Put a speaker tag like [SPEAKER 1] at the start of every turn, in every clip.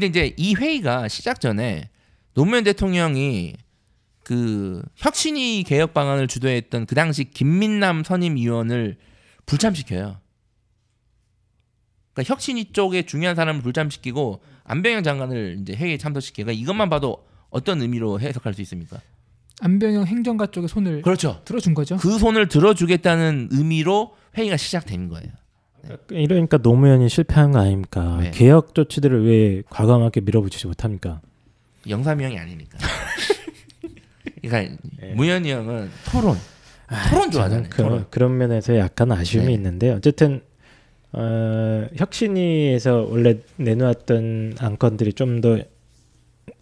[SPEAKER 1] 근데 이제 이 회의가 시작 전에 노무현 대통령이 그 혁신위 개혁 방안을 주도했던 그 당시 김민남 선임 위원을 불참시켜요. 그러니까 혁신위 쪽에 중요한 사람을 불참시키고 안병영 장관을 이제 회의에 참석시키고 그러니까 이것만 봐도 어떤 의미로 해석할 수 있습니까?
[SPEAKER 2] 안병영 행정가 쪽에 손을
[SPEAKER 1] 그렇죠.
[SPEAKER 2] 들어준 거죠.
[SPEAKER 1] 그 손을 들어주겠다는 의미로 회의가 시작된 거예요.
[SPEAKER 3] 이러니까 노무현이 실패한 거 아닙니까?
[SPEAKER 1] 네.
[SPEAKER 3] 개혁 조치들을 왜 과감하게 밀어붙이지 못합니까?
[SPEAKER 1] 영삼이 형이 아니니까. 그러니까
[SPEAKER 3] 예.
[SPEAKER 1] 무현이 형은 토론, 토론 좋아하잖아요.
[SPEAKER 3] 그,
[SPEAKER 1] 토론.
[SPEAKER 3] 그런 면에서 약간 아쉬움이
[SPEAKER 1] 네.
[SPEAKER 3] 있는데 어쨌든 어, 혁신위에서 원래 내놓았던 안건들이 좀 더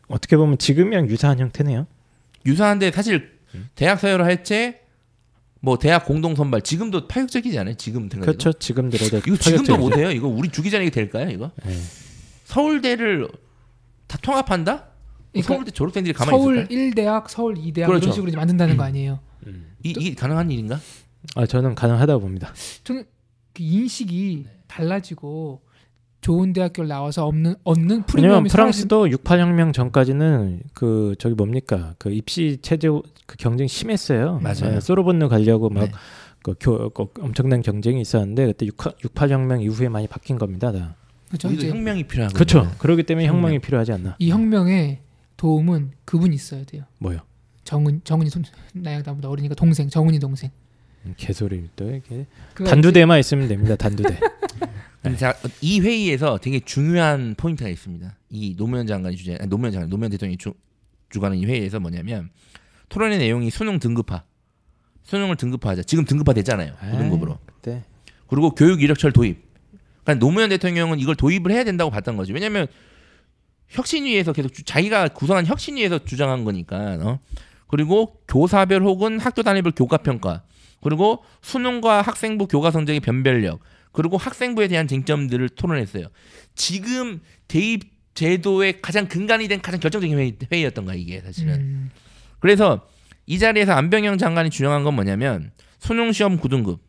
[SPEAKER 3] 어떻게 보면 지금이랑 유사한 형태네요.
[SPEAKER 1] 유사한데 사실
[SPEAKER 3] 음.
[SPEAKER 1] 대학 서열화 해체, 뭐 대학 공동 선발 지금도 파격적이지 않아요? 지금 생각해도.
[SPEAKER 3] 그렇죠. 지금 들어도
[SPEAKER 1] 이거 지금도
[SPEAKER 3] 파격적이죠.
[SPEAKER 1] 못해요? 이거 우리 주기 전에 이게 될까요? 이거
[SPEAKER 3] 네.
[SPEAKER 1] 서울대를 다 통합한다?
[SPEAKER 2] 그러니까
[SPEAKER 1] 서울대 졸업생들이 가만히
[SPEAKER 2] 서울
[SPEAKER 1] 있을까요?
[SPEAKER 2] 1대학, 서울 2대학
[SPEAKER 1] 그렇죠.
[SPEAKER 2] 이런 식으로 이제 만든다는 거 아니에요.
[SPEAKER 1] 이, 이게 가능한 일인가?
[SPEAKER 3] 아 저는 가능하다고 봅니다.
[SPEAKER 2] 저는 그 인식이
[SPEAKER 1] 네.
[SPEAKER 2] 달라지고 좋은 대학교를 나와서 없는 얻는
[SPEAKER 3] 왜냐면
[SPEAKER 2] 프리미엄이 사라진
[SPEAKER 3] 프랑스도 68 혁명 전까지는 그 저기 뭡니까 그 입시 체제 그 경쟁이 심했어요.
[SPEAKER 1] 맞아요.
[SPEAKER 3] 네, 소르본느 가려고 막
[SPEAKER 1] 네.
[SPEAKER 3] 그 교, 그 엄청난 경쟁이 있었는데 그때 68 혁명 이후에 많이 바뀐 겁니다. 다.
[SPEAKER 2] 그렇죠. 이제
[SPEAKER 1] 혁명이 필요하고
[SPEAKER 3] 그렇죠. 그렇기 때문에
[SPEAKER 1] 혁명.
[SPEAKER 3] 혁명이 필요하지 않나.
[SPEAKER 2] 이 혁명에 도움은 그분이 있어야 돼요.
[SPEAKER 3] 뭐요?
[SPEAKER 2] 정은 정은이 손 나양 나보다 어리니까 동생 정은이 동생.
[SPEAKER 3] 음, 개소리 또 이렇게 단두대만 있으면 됩니다. 단두대.
[SPEAKER 1] 근데 자, 이 회의에서 되게 중요한 포인트가 있습니다. 이 노무현 장관이 주재, 아니, 노무현 장관, 노무현 대통령이 주, 주관하는 이 회의에서 뭐냐면 토론의 내용이 수능 등급화, 수능을 등급화하자. 지금 등급화 됐잖아요, 고등급으로.
[SPEAKER 3] 그때
[SPEAKER 1] 그리고 교육 이력철 도입. 그러니까 노무현 대통령은 이걸 도입을 해야 된다고 봤던 거지. 왜냐하면 혁신위에서 계속 주- 자기가 구성한 혁신위에서 주장한 거니까. 어? 그리고 교사별 혹은 학교 단위별 교과 평가. 그리고 수능과 학생부 교과 성적의 변별력. 그리고 학생부에 대한 쟁점들을 토론했어요. 지금 대입 제도의 가장 근간이 된 가장 결정적인 회의, 회의였던 거야 이게 사실은.
[SPEAKER 2] 음,
[SPEAKER 1] 그래서 이 자리에서 안병영 장관이 주장한 건 뭐냐면 수능 시험 9등급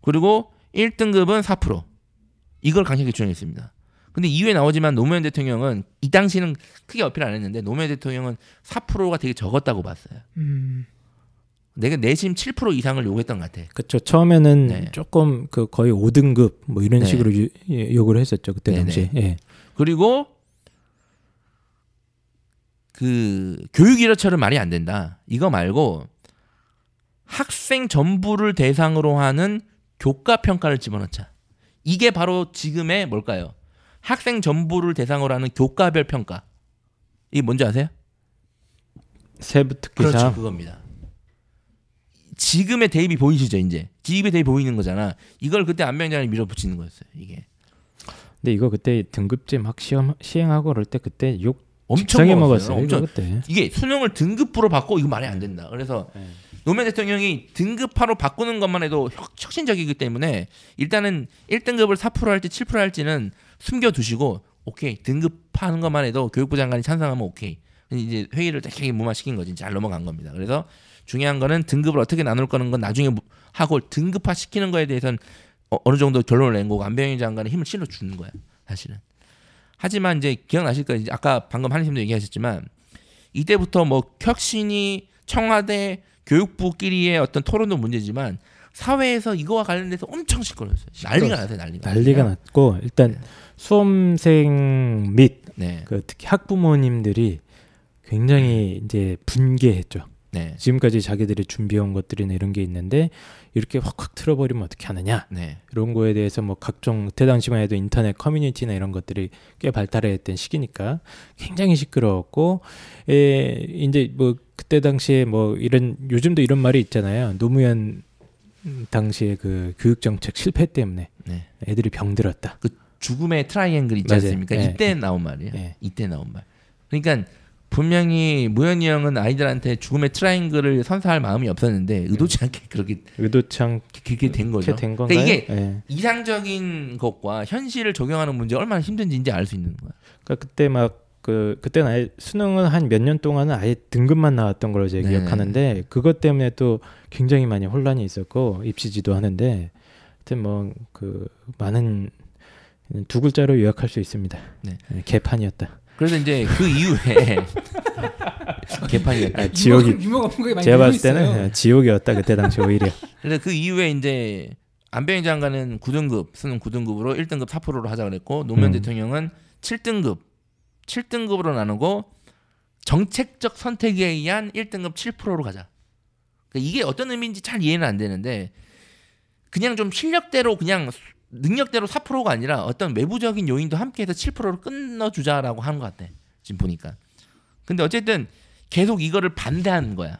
[SPEAKER 1] 그리고 1등급은 4% 이걸 강하게 주장했습니다. 근데 이후에 나오지만 노무현 대통령은 이 당시는 크게 어필 안 했는데 노무현 대통령은 4%가 되게 적었다고 봤어요.
[SPEAKER 2] 음,
[SPEAKER 1] 내가 내심 7% 이상을 요구했던 것 같아.
[SPEAKER 3] 그렇죠. 처음에는
[SPEAKER 1] 네.
[SPEAKER 3] 조금 그 거의 5등급 뭐 이런
[SPEAKER 1] 네.
[SPEAKER 3] 식으로 유- 예, 요구를 했었죠. 그때
[SPEAKER 1] 네네.
[SPEAKER 3] 당시에. 예.
[SPEAKER 1] 그리고 그 교육 이력처럼 말이 안 된다. 이거 말고 학생 전부를 대상으로 하는 교과 평가를 집어넣자. 이게 바로 지금의 뭘까요? 학생 전부를 대상으로 하는 교과별 평가. 이게 뭔지 아세요?
[SPEAKER 3] 세부 특기사
[SPEAKER 1] 그렇죠. 그겁니다. 지금의 대입이 보이시죠, 이제. 지입의 대입이 보이는 거잖아. 이걸 그때 안병장이 밀어붙이는 거였어요, 이게.
[SPEAKER 3] 근데 이거 그때 등급제 막 시험 시행하고 그럴 때 그때 욕
[SPEAKER 1] 엄청 먹었어요. 엄청
[SPEAKER 3] 그때.
[SPEAKER 1] 이게 수능을 등급부로 바꿔 이거 말이 안 된다. 그래서
[SPEAKER 3] 네.
[SPEAKER 1] 노무현 대통령이 등급화로 바꾸는 것만 해도 혁, 혁신적이기 때문에 일단은 1등급을 4% 할지 7% 할지는 숨겨 두시고 오케이 등급하는 것만 해도 교육부 장관이 찬성하면 오케이. 이제 회의를 되게 무마시킨 거지 잘 넘어간 겁니다. 그래서 중요한 거는 등급을 어떻게 나눌 거는 건 나중에 무- 하고 등급화 시키는 거에 대해서는 어, 어느 정도 결론을 낸 거고 안병희 장관의 힘을 실어 주는 거야 사실은. 하지만 이제 기억나실 거예요. 아까 방금 한희님도 얘기하셨지만 이때부터 뭐 혁신이 청와대 교육부끼리의 어떤 토론도 문제지만 사회에서 이거와 관련돼서 엄청 시끄러웠어요. 난리가 났어요, 난리가.
[SPEAKER 3] 난리가 났고 일단 수험생 및
[SPEAKER 1] 네,
[SPEAKER 3] 그 특히 학부모님들이 굉장히 이제 분개했죠.
[SPEAKER 1] 네,
[SPEAKER 3] 지금까지 자기들이 준비해온 것들이나 이런 게 있는데 이렇게 확확 틀어버리면 어떻게 하느냐
[SPEAKER 1] 네,
[SPEAKER 3] 이런 거에 대해서 뭐 각종 그때 당시만 해도 인터넷 커뮤니티나 이런 것들이 꽤 발달했던 시기니까 굉장히 시끄러웠고 에 이제 뭐 그때 당시에 뭐 이런 요즘도 이런 말이 있잖아요 노무현 당시에 그 교육 정책 실패 때문에
[SPEAKER 1] 네.
[SPEAKER 3] 애들이 병들었다.
[SPEAKER 1] 죽음의 트라이앵글 있지
[SPEAKER 3] 맞아요.
[SPEAKER 1] 않습니까?
[SPEAKER 3] 예.
[SPEAKER 1] 이때 나온 말이에요.
[SPEAKER 3] 예.
[SPEAKER 1] 이때 나온 말. 그러니까 분명히 무현이 형은 아이들한테 죽음의 트라이앵글을 선사할 마음이 없었는데 의도치 않게 그렇게
[SPEAKER 3] 의도치 않게
[SPEAKER 1] 그렇게 된 거죠.
[SPEAKER 3] 된 건가요?
[SPEAKER 1] 그러니까 이게
[SPEAKER 3] 예.
[SPEAKER 1] 이상적인 것과 현실을 적용하는 문제 가 얼마나 힘든지 이제 알수 있는 거야.
[SPEAKER 3] 그러니까 그때 막 그 그때는 아예 수능은 한 몇 년 동안은 아예 등급만 나왔던 걸로 제가
[SPEAKER 1] 네네.
[SPEAKER 3] 기억하는데 그것 때문에 또 굉장히 많이 혼란이 있었고 입시 지도 하는데 하여튼 뭐 그 많은 두 글자로 요약할 수 있습니다.
[SPEAKER 1] 네.
[SPEAKER 3] 개판이었다.
[SPEAKER 1] 그래서 이제 그 이후에 개판이었다.
[SPEAKER 3] 아, 지옥이
[SPEAKER 2] 많이
[SPEAKER 3] 제가 봤을 때는
[SPEAKER 2] 있어요.
[SPEAKER 3] 지옥이었다 그때 당시 오히려.
[SPEAKER 1] 그래서 그 이후에 이제 안병희 장관은 9등급 수능 9등급으로 1등급 4%로 하자 그랬고 노무현
[SPEAKER 3] 음.
[SPEAKER 1] 대통령은 7등급 7등급으로 나누고 정책적 선택에 의한 1등급 7%로 가자. 그러니까 이게 어떤 의미인지 잘 이해는 안 되는데 그냥 좀 실력대로 그냥 수- 능력대로 4%가 아니라 어떤 외부적인 요인도 함께해서 7%로 끊어주자라고 하는 것 같아. 지금 보니까. 근데 어쨌든 계속 이거를 반대하는 거야.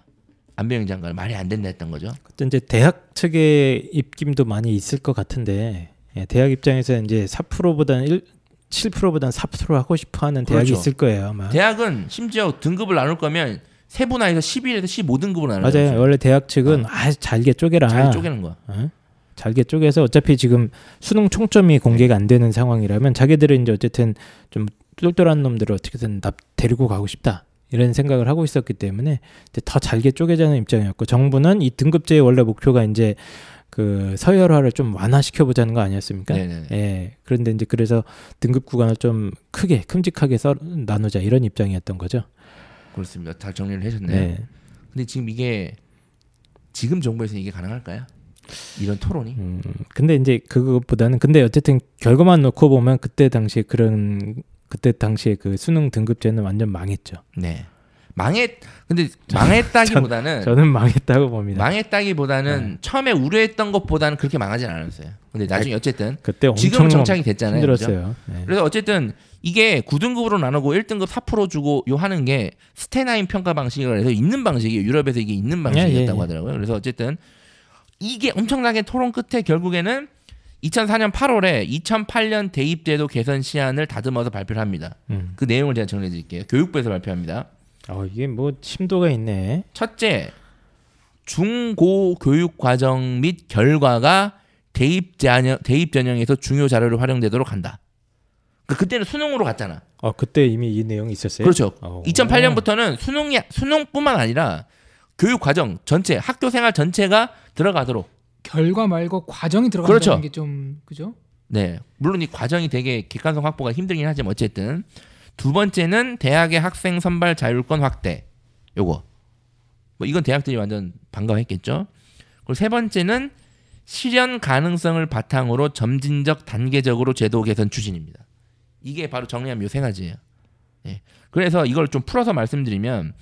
[SPEAKER 1] 안병희 장관 말이 안 된다 했던 거죠.
[SPEAKER 3] 그때 이제 대학 측의 입김도 많이 있을 것 같은데 예, 대학 입장에서 이제 4%보다는 1, 7%보다는 4% 하고 싶어하는 대학이
[SPEAKER 1] 그렇죠.
[SPEAKER 3] 있을 거예요 아마.
[SPEAKER 1] 대학은 심지어 등급을 나눌 거면 세분화해서 11에서 15등급으로 나눠요.
[SPEAKER 3] 맞아요. 원래 대학 측은 아 잘게 쪼개라.
[SPEAKER 1] 잘 쪼개는 거야.
[SPEAKER 3] 어? 잘게 쪼개서 어차피 지금 수능 총점이 공개가 안 되는 상황이라면 자기들은 이제 어쨌든 좀 똘똘한 놈들을 어떻게든 납 데리고 가고 싶다 이런 생각을 하고 있었기 때문에 이제 더 잘게 쪼개자는 입장이었고 정부는 이 등급제의 원래 목표가 이제 그 서열화를 좀 완화시켜 보자는 거 아니었습니까?
[SPEAKER 1] 네네.
[SPEAKER 3] 예. 그런데 이제 그래서 등급 구간을 좀 크게 큼직하게 써 나누자 이런 입장이었던 거죠.
[SPEAKER 1] 그렇습니다. 잘 정리를 해줬네요.
[SPEAKER 3] 네.
[SPEAKER 1] 근데 지금 이게 지금 정부에서 이게 가능할까요? 이런 토론이?
[SPEAKER 3] 음, 근데 이제 그것보다는 근데 어쨌든 결과만 놓고 보면 그때 당시에 그런 그때 당시에 그 수능 등급제는 완전 망했죠.
[SPEAKER 1] 네. 망했. 근데 망했다기보다는
[SPEAKER 3] 저는 망했다고 봅니다.
[SPEAKER 1] 망했다기보다는
[SPEAKER 3] 네.
[SPEAKER 1] 처음에 우려했던 것보다는 그렇게 망하진 않았어요. 근데 나중에 어쨌든
[SPEAKER 3] 그때
[SPEAKER 1] 지금 정착이 됐잖아요.
[SPEAKER 3] 힘들었어요. 네.
[SPEAKER 1] 그래서 어쨌든 이게 9등급으로 나누고 1등급 4% 주고 요 하는 게 스테나인 평가 방식을 해서 있는 방식이에요. 유럽에서 이게 있는 방식이었다고
[SPEAKER 3] 예, 예.
[SPEAKER 1] 하더라고요. 그래서 어쨌든 이게 엄청나게 토론 끝에 결국에는 2004년 8월에 2008년 대입제도 개선 시안을 다듬어서 발표를 합니다.
[SPEAKER 3] 음.
[SPEAKER 1] 그 내용을 제가 정리해 드릴게요. 교육부에서 발표합니다.
[SPEAKER 3] 어, 이게 뭐 심도가 있네.
[SPEAKER 1] 첫째, 중고 교육 과정 및 결과가 대입 전형 대입 전형에서 중요 자료로 활용되도록 한다. 그 그때는 수능으로 갔잖아.
[SPEAKER 3] 어 그때 이미 이 내용이 있었어요.
[SPEAKER 1] 그렇죠.
[SPEAKER 3] 어.
[SPEAKER 1] 2008년부터는 수능이 수능뿐만 아니라 교육 과정 전체 학교 생활 전체가 들어가도록.
[SPEAKER 2] 결과 말고 과정이 들어간다는
[SPEAKER 1] 그렇죠.
[SPEAKER 2] 게좀 그죠?
[SPEAKER 1] 네. 물론 이 과정이 되게 객관성 확보가 힘들긴 하지만 어쨌든 두 번째는 대학의 학생 선발 자율권 확대. 요거. 뭐 이건 대학들이 완전 반가워했겠죠? 그리고 세 번째는 실현 가능성을 바탕으로 점진적 단계적으로 제도 개선 추진입니다. 이게 바로 정리하면 요세 가지예요. 예. 그래서 이걸 좀 풀어서 말씀드리면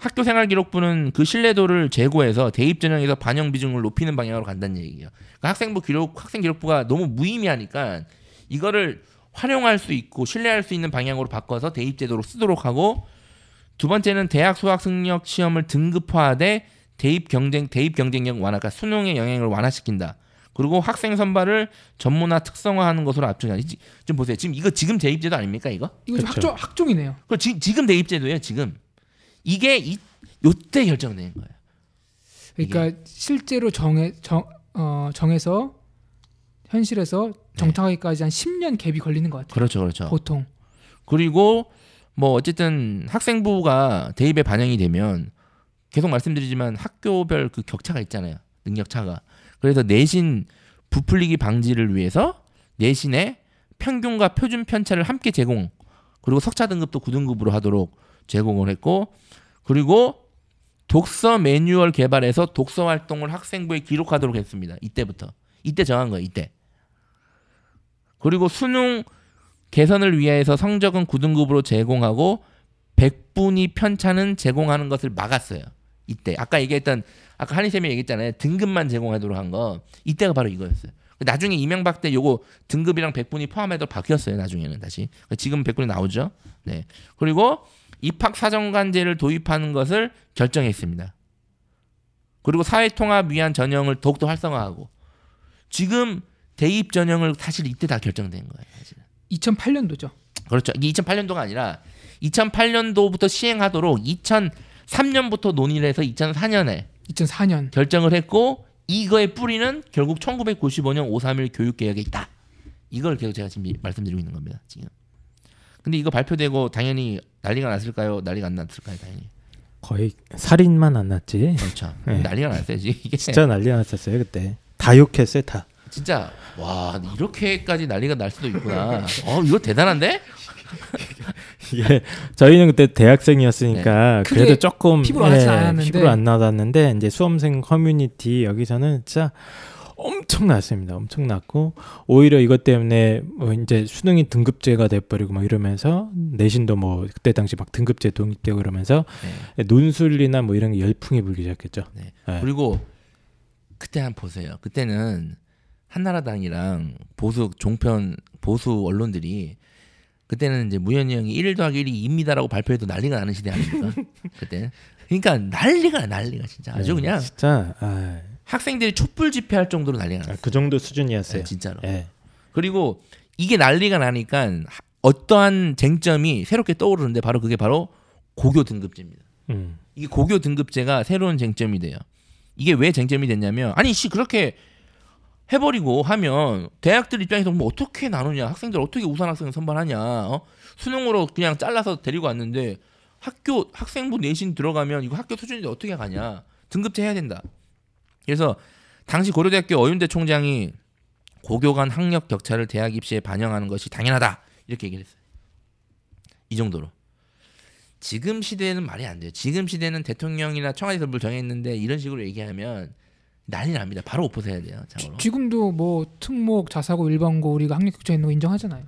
[SPEAKER 1] 학교 생활 기록부는 그 신뢰도를 제고해서 대입 전형에서 반영 비중을 높이는 방향으로 간다는 얘기예요. 그러니까 학생부 기록 학생 기록부가 너무 무의미하니까 이거를 활용할 수 있고 신뢰할 수 있는 방향으로 바꿔서 대입 제도로 쓰도록 하고 두 번째는 대학 수학 능력 시험을 등급화하되 대입 경쟁 대입 경쟁력 완화, 그러니까 수능의 영향을 완화시킨다. 그리고 학생 선발을 전문화 특성화하는 것으로 압축하는. 지- 좀 보세요. 지금 이거 지금 대입제도 아닙니까 이거?
[SPEAKER 2] 이거 좀
[SPEAKER 3] 그렇죠.
[SPEAKER 2] 학종 학종이네요.
[SPEAKER 1] 그 지, 지금 대입제도예요. 지금 이게 이, 요때 결정된 거예요.
[SPEAKER 2] 그러니까 실제로 정해 정 어, 정해서 현실에서 정착하기까지 한 10년 갭이 걸리는 것 같아요.
[SPEAKER 1] 그렇죠, 그렇죠.
[SPEAKER 2] 보통.
[SPEAKER 1] 그리고 뭐 어쨌든 학생부가 대입에 반영이 되면 계속 말씀드리지만 학교별 그 격차가 있잖아요. 능력 차가. 그래서 내신 부풀리기 방지를 위해서 내신에 평균과 표준 편차를 함께 제공. 그리고 석차 등급도 9등급으로 하도록 제공을 했고 그리고 독서 매뉴얼 개발해서 독서 활동을 학생부에 기록하도록 했습니다. 이때부터. 이때 정한 거예요. 이때. 그리고 수능 개선을 위해서 성적은 9등급으로 제공하고 100분위 편차는 제공하는 것을 막았어요. 이때 아까 얘기했던 아까 한희 쌤이 얘기했잖아요. 등급만 제공하도록 한 거 이때가 바로 이거였어요. 나중에 이명박 때 요거 등급이랑 100분위 포함해도 바뀌었어요. 나중에는 다시 지금 100분이 나오죠. 네 그리고 입학 사정관제를 도입하는 것을 결정했습니다. 그리고 사회통합 위한 전형을 더욱더 활성화하고 지금 대입 전형을 사실 이때 다 결정된 거예요. 사실은.
[SPEAKER 2] 2008년도죠.
[SPEAKER 1] 그렇죠. 이게 2008년도가 아니라 2008년도부터 시행하도록 2003년부터 논의를 해서 2004년에
[SPEAKER 2] 2004년.
[SPEAKER 1] 결정을 했고 이거의 뿌리는 결국 1995년 531 교육개혁에 있다. 이걸 계속 제가 지금 이- 말씀드리고 있는 겁니다. 지금. 근데 이거 발표되고 당연히 난리가 났을까요? 난리가 안 났을까요? 당연히.
[SPEAKER 3] 거의 살인만 안 났지.
[SPEAKER 1] 그렇죠.
[SPEAKER 3] 네.
[SPEAKER 1] 난리가 났어요. 이게
[SPEAKER 3] 진짜 난리 났었어요 그때. 다 욕했어요 다.
[SPEAKER 1] 진짜 와 이렇게까지 난리가 날 수도 있구나. 어 이거 대단한데?
[SPEAKER 3] 이게 저희는 그때 대학생이었으니까
[SPEAKER 2] 네.
[SPEAKER 3] 그래도 조금
[SPEAKER 2] 피부로 와닿지 않았는데.
[SPEAKER 3] 피부로 안 나왔는데 이제 수험생 커뮤니티 여기서는 진짜 엄청 났습니다. 엄청 났고 오히려 이것 때문에 뭐 이제 수능이 등급제가 돼버리고 막 이러면서 내신도 뭐 그때 당시 막 등급제 독립되고 그러면서
[SPEAKER 1] 네.
[SPEAKER 3] 논술이나 뭐 이런 게 열풍이 불기 시작했죠.
[SPEAKER 1] 네.
[SPEAKER 3] 네.
[SPEAKER 1] 그리고 그때 한번 보세요. 그때는 한나라당이랑 보수 종편 보수 언론들이 그때는 이제 무현이 형이 1 더하기 1이 2입니다라고 발표해도 난리가 나는 시대 아닙니까? 그때. 그러니까 난리가 난리가 진짜 아주
[SPEAKER 3] 네,
[SPEAKER 1] 그냥
[SPEAKER 3] 진짜 아,
[SPEAKER 1] 학생들이 촛불 집회할 정도로 난리가 났어요.
[SPEAKER 3] 그 정도 수준이었어요.
[SPEAKER 1] 네, 진짜로.
[SPEAKER 3] 예.
[SPEAKER 1] 그리고 이게 난리가 나니까 하- 어떠한 쟁점이 새롭게 떠오르는데 바로 그게 바로 고교 등급제입니다.
[SPEAKER 3] 음.
[SPEAKER 1] 이게 고교 등급제가 새로운 쟁점이 돼요. 이게 왜 쟁점이 됐냐면 아니 씨 그렇게 해버리고 하면 대학들 입장에서 뭐 어떻게 나누냐 학생들 어떻게 우선 학생을 선발하냐 어? 수능으로 그냥 잘라서 데리고 왔는데 학교 학생부 내신 들어가면 이거 학교 수준이 어떻게 가냐 등급제 해야 된다. 그래서 당시 고려대학교 어윤대 총장이 고교 간 학력 격차를 대학 입시에 반영하는 것이 당연하다 이렇게 얘기를 했어요. 이 정도로. 지금 시대에는 말이 안 돼요. 지금 시대는 대통령이나 청와대에서 뭘 정했는데 이런 식으로 얘기하면 난리 납니다. 바로 오퍼해야 돼요. 참고로.
[SPEAKER 2] 지 금도 뭐 특목, 자사고, 일반고 우리가 학력 격차 있는 거 인정하잖아요.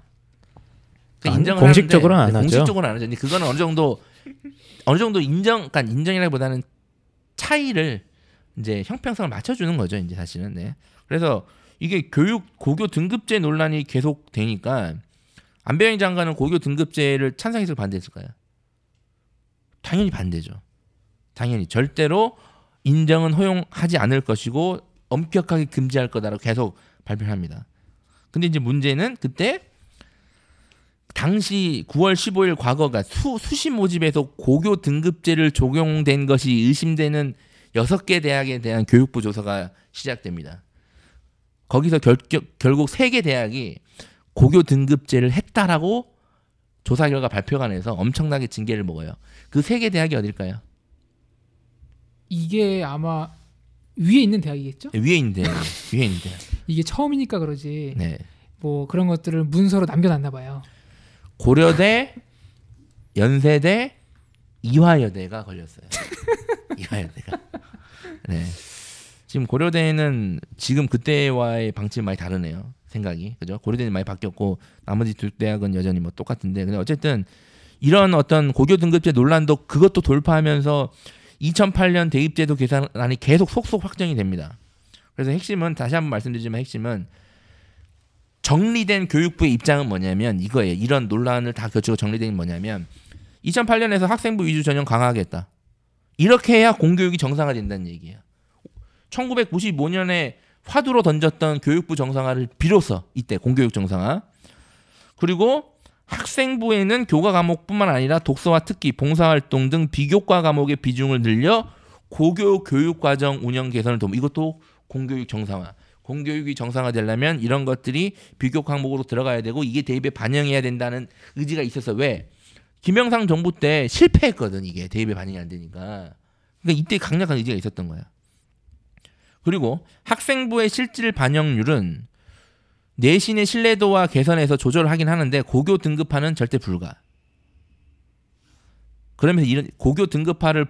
[SPEAKER 1] 그
[SPEAKER 3] 아니,
[SPEAKER 1] 인정을
[SPEAKER 3] 공식적으로는
[SPEAKER 1] 하는데,
[SPEAKER 3] 안
[SPEAKER 1] 네,
[SPEAKER 3] 하죠.
[SPEAKER 1] 공식적으로는 안 하죠. 근데 그거는 어느 정도 어느 정도 인정, 그러니까 인정이라기보다는 차이를 이제 형평성을 맞춰주는 거죠. 이제 사실은. 네. 그래서 이게 교육 고교 등급제 논란이 계속 되니까 안배영 장관은 고교 등급제를 찬성했을 반대했을까요? 당연히 반대죠. 당연히 절대로 인정은 허용하지 않을 것이고 엄격하게 금지할 거다라고 계속 발표합니다. 근데 이제 문제는 그때 당시 9월 15일 과거가 수, 수시 모집에서 고교 등급제를 적용된 것이 의심되는 6개 대학에 대한 교육부 조사가 시작됩니다. 거기서 결, 결국 3개 대학이 고교 등급제를 했다라고 조사 결과 발표가 내서 엄청나게 징계를 먹어요. 그 세 개 대학이 어딜까요?
[SPEAKER 2] 이게 아마 위에 있는 대학이겠죠?
[SPEAKER 1] 위에 있는 대학. 위에 있는 대학.
[SPEAKER 2] 이게 처음이니까 그러지.
[SPEAKER 1] 네.
[SPEAKER 2] 뭐 그런 것들을 문서로 남겨놨나 봐요.
[SPEAKER 1] 고려대, 연세대, 이화여대가 걸렸어요. 이화여대가. 네. 지금 고려대는 지금 그때와의 방침이 많이 다르네요. 생각이 그죠? 고려대는 많이 바뀌었고 나머지 두 대학은 여전히 뭐 똑같은데 근데 어쨌든 이런 어떤 고교 등급제 논란도 그것도 돌파하면서 2008년 대입제도 계산안이 계속 속속 확정이 됩니다. 그래서 핵심은 다시 한번 말씀드리지만 핵심은 정리된 교육부의 입장은 뭐냐면 이거예요. 이런 논란을 다 거치고 정리된 게 뭐냐면 2008년에서 학생부 위주 전형 강화하겠다. 이렇게 해야 공교육이 정상화된다는 얘기예요. 1995년에 화두로 던졌던 교육부 정상화를 비로소 이때 공교육 정상화. 그리고 학생부에는 교과 과목뿐만 아니라 독서와 특기, 봉사활동 등 비교과 과목의 비중을 늘려 고교 교육 과정 운영 개선을 돕는 이것도 공교육 정상화. 공교육이 정상화되려면 이런 것들이 비교 과목으로 들어가야 되고 이게 대입에 반영해야 된다는 의지가 있어서 왜 김영삼 정부 때 실패했거든 이게 대입에 반영이 안 되니까 그러니까 이때 강력한 의지가 있었던 거야. 그리고 학생부의 실질 반영률은 내신의 신뢰도와 개선에서 조절을 하긴 하는데 고교 등급화는 절대 불가. 그러면서 이런 고교 등급화를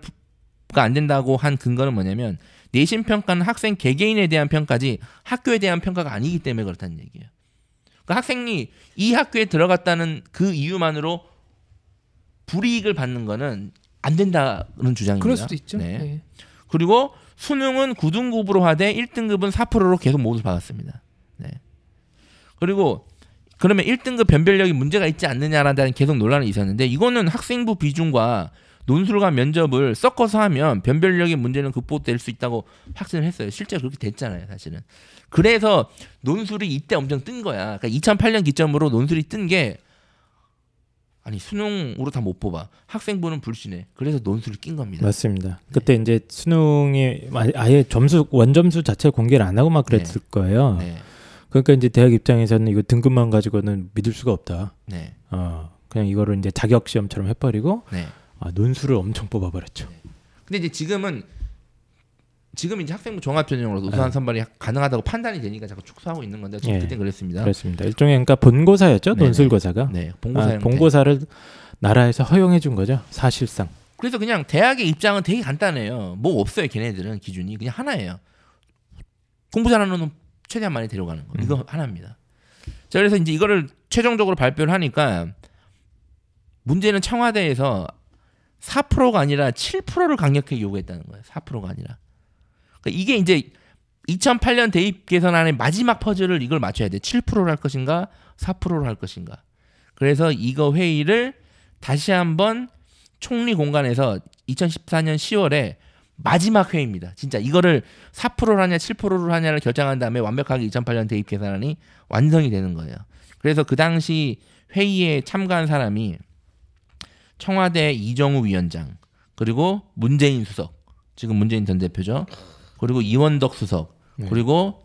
[SPEAKER 1] 가안 된다고 한 근거는 뭐냐면 내신 평가는 학생 개개인에 대한 평가지 학교에 대한 평가가 아니기 때문에 그렇다는 얘기예요. 그러니까 학생이 이 학교에 들어갔다는 그 이유만으로 불이익을 받는 거는 안 된다는 주장입니다.
[SPEAKER 2] 그럴 수도 있죠.
[SPEAKER 1] 네.
[SPEAKER 2] 네.
[SPEAKER 1] 그리고 수능은 9등급으로 하되 1등급은 4%로 계속 모두 받았습니다. 네. 그리고 그러면 1등급 변별력이 문제가 있지 않느냐라는 계속 논란이 있었는데 이거는 학생부 비중과 논술과 면접을 섞어서 하면 변별력의 문제는 극복될 수 있다고 확신을 했어요. 실제로 그렇게 됐잖아요, 사실은. 그래서 논술이 이때 엄청 뜬 거야. 그러니까 2008년 기점으로 논술이 뜬 게 아니 수능으로 다 못 뽑아. 학생부는 불신해. 그래서 논술을 낀 겁니다.
[SPEAKER 3] 맞습니다. 그때 이제 수능이 아- 아예 점수 원점수 자체 공개를 안 하고 막 그랬을 거예요.
[SPEAKER 1] 네,
[SPEAKER 3] 그러니까 이제 대학 입장에서는 이거 등급만 가지고는 믿을 수가 없다.
[SPEAKER 1] 네,
[SPEAKER 3] 어, 그냥 이거를 이제 자격 시험처럼 해버리고
[SPEAKER 1] 네.
[SPEAKER 3] 아, 논술을 엄청 뽑아버렸죠.
[SPEAKER 1] 근데 이제 지금은 지금 이제 학생부 종합 전형으로 우수한 선발이 가능하다고 판단이 되니까 자꾸 축소하고 있는 건데
[SPEAKER 3] 예.
[SPEAKER 1] 그때 그랬습니다.
[SPEAKER 3] 그렇습니다. 일종의 그러니까 본고사였죠
[SPEAKER 1] 네네.
[SPEAKER 3] 논술고사가.
[SPEAKER 1] 네, 본고사
[SPEAKER 3] 아. 본고사를 나라에서 허용해 준 거죠 사실상.
[SPEAKER 1] 그래서 그냥 대학의 입장은 되게 간단해요. 뭐 없어요, 걔네들은 기준이 그냥 하나예요. 공부 잘하는 놈 최대한 많이 데려가는 거. 이거 하나입니다. 자, 그래서 이제 이거를 최종적으로 발표를 하니까 문제는 청와대에서 4%가 아니라 7%를 강력하게 요구했다는 거예요. 4%가 아니라. 그러니까 이게 이제 2008년 대입 개선안의 마지막 퍼즐을 이걸 맞춰야 돼. 7%를 할 것인가, 4%를 할 것인가. 그래서 이거 회의를 다시 한번 총리 공간에서 2014년 10월에 마지막 회의입니다. 진짜 이거를 4%를 하냐 7%를 하냐를 결정한 다음에 완벽하게 2008년 대입 개선안이 완성이 되는 거예요. 그래서 그 당시 회의에 참가한 사람이 청와대 이정우 위원장 그리고 문재인 수석 지금 문재인 전 대표죠. 그리고 이원덕 수석
[SPEAKER 3] 네.
[SPEAKER 1] 그리고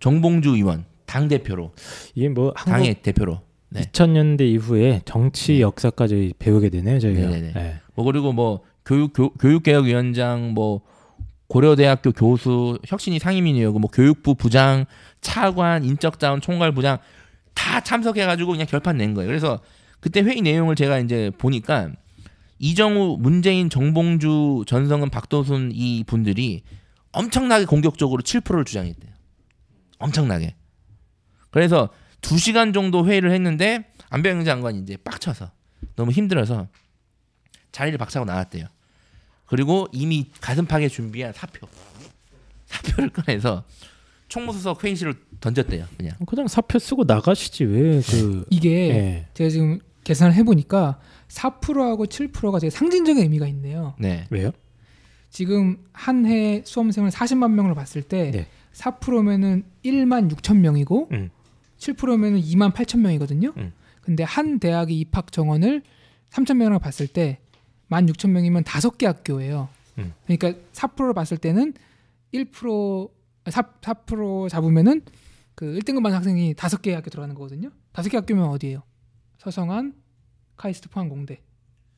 [SPEAKER 1] 정봉주 의원 당 대표로
[SPEAKER 3] 이게 뭐 한국
[SPEAKER 1] 당의 대표로 네.
[SPEAKER 3] 2000년대 이후에 정치
[SPEAKER 1] 네.
[SPEAKER 3] 역사까지 배우게 되네요 저희가. 네.
[SPEAKER 1] 뭐 그리고 뭐 교육 교, 교육개혁위원장 뭐 고려대학교 교수 혁신이 상임위원이고 뭐 교육부 부장 차관 인적자원 총괄 부장 다 참석해가지고 그냥 결판 낸 거예요. 그래서 그때 회의 내용을 제가 이제 보니까 이정우, 문재인, 정봉주, 전성은, 박도순 이 분들이 엄청나게 공격적으로 7%를 주장했대요. 엄청나게. 그래서 두 시간 정도 회의를 했는데 안병영 장관이 이제 빡쳐서 너무 힘들어서 자리를 박차고 나갔대요. 그리고 이미 가슴팍에 준비한 사표, 사표를 꺼내서 총무수석 회의실로 던졌대요. 그냥.
[SPEAKER 3] 그냥 사표 쓰고 나가시지 왜 그.
[SPEAKER 2] 이게
[SPEAKER 3] 예.
[SPEAKER 2] 제가 지금 계산을 해보니까 4%하고 7%가 되게 상징적인 의미가 있네요.
[SPEAKER 1] 네.
[SPEAKER 3] 왜요?
[SPEAKER 2] 지금 한 해 수험생을 40만 명으로 봤을 때
[SPEAKER 3] 네.
[SPEAKER 2] 4%면은 1만 6천 명이고
[SPEAKER 3] 음.
[SPEAKER 2] 7%면은 2만 8천 명이거든요.
[SPEAKER 3] 음.
[SPEAKER 2] 근데 한 대학의 입학 정원을 3천 명으로 봤을 때 1만 6천 명이면 다섯 개 학교예요.
[SPEAKER 3] 음.
[SPEAKER 2] 그러니까 4%를 봤을 때는 1% 4, 4% 잡으면은 그 1등급 반 학생이 다섯 개 학교 들어가는 거거든요. 다섯 개 학교면 어디예요? 서성한, 카이스트, 포항공대.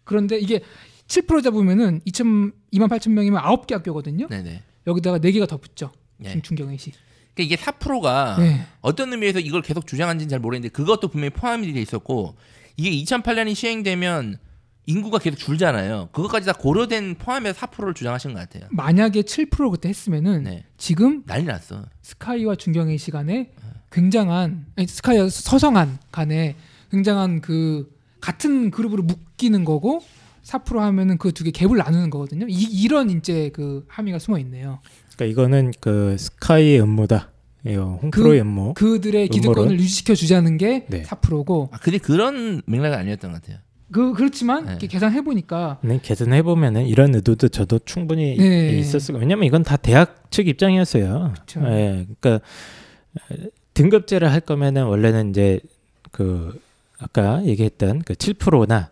[SPEAKER 2] 그런데 이게 7% 잡으면은 2천 2만 8천 명이면 아홉 개 학교거든요.
[SPEAKER 1] 네네.
[SPEAKER 2] 여기다가 네 개가 더 붙죠.
[SPEAKER 1] 네.
[SPEAKER 2] 김충경의시.
[SPEAKER 1] 그러니까 이게 4%가
[SPEAKER 2] 네.
[SPEAKER 1] 어떤 의미에서 이걸 계속 주장한지는 잘 모르겠는데 그것도 분명히 포함이 돼 있었고 이게 2008년이 시행되면 인구가 계속 줄잖아요. 그것까지 다 고려된 포함해서 4%를 주장하신 것 같아요.
[SPEAKER 2] 만약에 7% 그때 했으면은
[SPEAKER 1] 네.
[SPEAKER 2] 지금
[SPEAKER 1] 난리 났어.
[SPEAKER 2] 스카이와 준경의 시간에 굉장한 아니, 스카이와 서성한 간에 굉장한 그 같은 그룹으로 묶이는 거고 4% 하면은 그 두 개 갭을 나누는 거거든요. 이, 이런 이제 그 함의가 숨어 있네요.
[SPEAKER 3] 그러니까 이거는 그 스카이의 음모다. 예, 홍프로의 음모.
[SPEAKER 2] 그들의 기득권을
[SPEAKER 3] 음모론?
[SPEAKER 2] 유지시켜 주자는 게
[SPEAKER 3] 네.
[SPEAKER 2] 4%고
[SPEAKER 1] 아, 근데 그런 맥락은 아니었던 것 같아요.
[SPEAKER 2] 그 그렇지만
[SPEAKER 1] 네.
[SPEAKER 2] 이렇게 계산해 보니까
[SPEAKER 3] 네, 계산해 보면은 이런 의도도 저도 충분히
[SPEAKER 2] 네.
[SPEAKER 3] 있었을 거. 왜냐면 이건 다 대학 측 입장이었어요.
[SPEAKER 2] 그쵸.
[SPEAKER 3] 예, 그러니까 에, 등급제를 할 거면은 원래는 이제 그 아까 얘기했던 그 7%나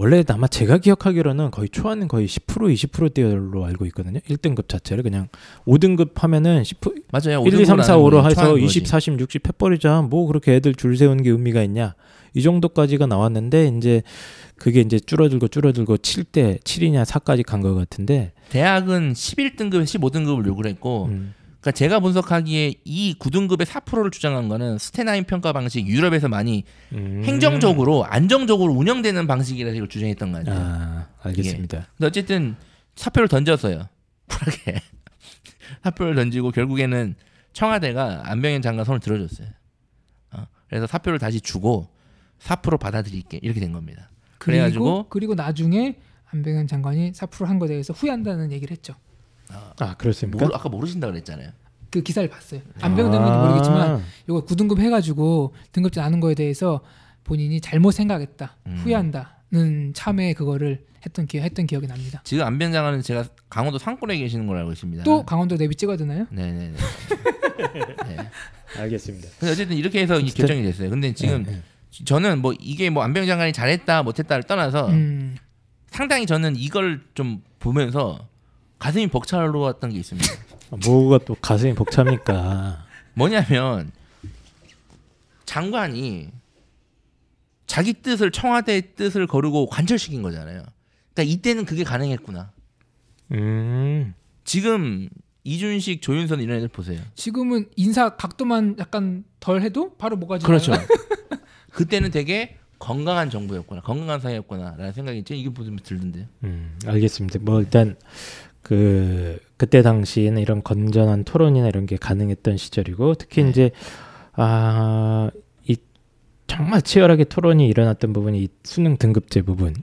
[SPEAKER 3] 원래 아마 제가 기억하기로는 거의 초안은 거의 10% 20%대로 알고 있거든요. 1등급 자체를 그냥 5등급 하면은 10%
[SPEAKER 1] 맞아요.
[SPEAKER 3] 1, 2, 3, 4, 5로 해서 20,
[SPEAKER 1] 이십
[SPEAKER 3] 40, 60 해버리자. 뭐 그렇게 애들 줄 세우는 게 의미가 있냐. 이 정도까지가 나왔는데 이제 그게 이제 줄어들고 줄어들고 7대 7이냐 4까지 간 것 같은데
[SPEAKER 1] 대학은 11등급, 15등급을 요구를 했고
[SPEAKER 3] 음,
[SPEAKER 1] 그러니까 제가 분석하기에 이 9등급의 4%를 주장한 거는 스테나인 평가 방식 유럽에서 많이
[SPEAKER 3] 음.
[SPEAKER 1] 행정적으로 안정적으로 운영되는 방식이라서 이걸 주장했던 거 같아요.
[SPEAKER 3] 아 알겠습니다.
[SPEAKER 1] 근데 어쨌든 사표를 던졌어요. 쿨하게 사표를 던지고 결국에는 청와대가 안병현 장관 손을 들어줬어요. 어, 그래서 사표를 다시 주고 4% 받아들일게 이렇게 된 겁니다.
[SPEAKER 2] 그리고
[SPEAKER 1] 그래가지고
[SPEAKER 2] 그리고 나중에 안병현 장관이 4%한 거에 대해서 후회한다는 얘기를 했죠.
[SPEAKER 3] 아 그렇습니까?
[SPEAKER 1] 모르, 아까 모르신다 그랬잖아요.
[SPEAKER 2] 그 기사를 봤어요. 안병현 장관도
[SPEAKER 3] 아,
[SPEAKER 2] 모르겠지만 이거 9등급 해가지고 등급제 나눈 거에 대해서 본인이 잘못 생각했다,
[SPEAKER 1] 음.
[SPEAKER 3] 음.
[SPEAKER 2] 후회한다는 참에 그거를 했던 기 했던 기억이 납니다.
[SPEAKER 1] 지금 안병현 장관은 제가 강원도 상권에 계시는 걸로 알고 있습니다.
[SPEAKER 2] 또 강원도 내비 찍어야 되나요?
[SPEAKER 1] 네네네. 네.
[SPEAKER 3] 알겠습니다.
[SPEAKER 1] 근데 어쨌든 이렇게 해서 이
[SPEAKER 3] 어쨌든-
[SPEAKER 1] 결정이 됐어요. 근데 지금
[SPEAKER 3] 네, 네.
[SPEAKER 1] 저는 뭐 이게 뭐 안병현 장관이 잘했다 못했다를 떠나서
[SPEAKER 2] 음,
[SPEAKER 1] 상당히 저는 이걸 좀 보면서 가슴이 벅차올랐던 게 있습니다.
[SPEAKER 3] 아, 뭐가 또 가슴이 벅찹니까?
[SPEAKER 1] 뭐냐면 장관이 자기 뜻을 청와대의 뜻을 거르고 관철시킨 거잖아요. 그러니까 이때는 그게 가능했구나.
[SPEAKER 3] 음,
[SPEAKER 1] 지금 이준식, 조윤선 이런 애들 보세요.
[SPEAKER 2] 지금은 인사 각도만 약간 덜 해도 바로 뭐가지
[SPEAKER 1] 그렇죠. 그때는 되게 건강한 정부였구나, 건강한 사회였구나라는 생각이 제 이게 보면 들던데요.
[SPEAKER 3] 음, 알겠습니다. 뭐 일단 그 그때 당시에는 이런 건전한 토론이나 이런 게 가능했던 시절이고 특히
[SPEAKER 1] 네.
[SPEAKER 3] 이제 아, 이 정말 치열하게 토론이 일어났던 부분이 이 수능 등급제 부분이었기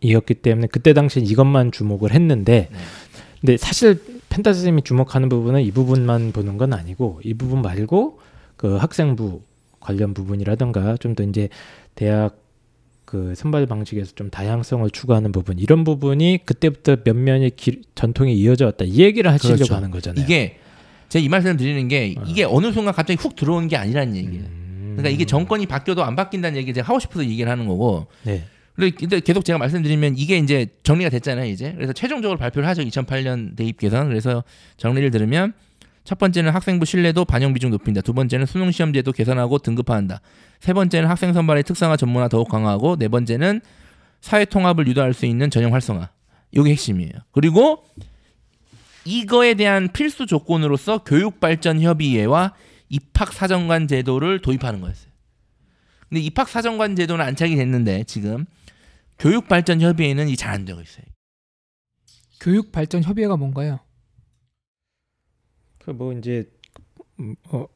[SPEAKER 1] 네.
[SPEAKER 3] 때문에 그때 당시엔 이것만 주목을 했는데
[SPEAKER 1] 네.
[SPEAKER 3] 근데 사실 펜타 선생님이 주목하는 부분은 이 부분만 보는 건 아니고 이 부분 말고 그 학생부 관련 부분이라든가 좀 더 이제 대학 그 선발 방식에서 좀 다양성을 추구하는 부분 이런 부분이 그때부터 몇몇의 길- 전통이 이어져 왔다 이 얘기를 하시려고
[SPEAKER 1] 그렇죠.
[SPEAKER 3] 하는 거잖아요.
[SPEAKER 1] 이게 제가 이 말씀을 드리는 게 이게 어 느 순간 갑자기 훅 들어오는 게 아니라는 얘기예요.
[SPEAKER 3] 음.
[SPEAKER 1] 그러니까 이게 정권이 바뀌어도 안 바뀐다는 얘기 제가 하고 싶어서 얘기를 하는 거고.
[SPEAKER 3] 네.
[SPEAKER 1] 근데 계속 제가 말씀드리면 이게 이제 정리가 됐잖아요, 이제. 그래서 최종적으로 발표를 하죠. 2008년 대입 개선. 그래서 정리를 들으면 첫 번째는 학생부 신뢰도 반영 비중 높인다. 두 번째는 수능 시험제도 개선하고 등급화한다. 세 번째는 학생 선발의 특성화 전문화 더욱 강화하고 네 번째는 사회 통합을 유도할 수 있는 전형 활성화. 이게 핵심이에요. 그리고 이거에 대한 필수 조건으로서 교육발전협의회와 입학사정관 제도를 도입하는 거였어요. 근데 입학사정관 제도는 안착이 됐는데 지금 교육발전협의회는 이 잘 안 되고 있어요.
[SPEAKER 2] 교육 발전 협의회가 뭔가요?
[SPEAKER 3] 그 뭐 이제 음, 어,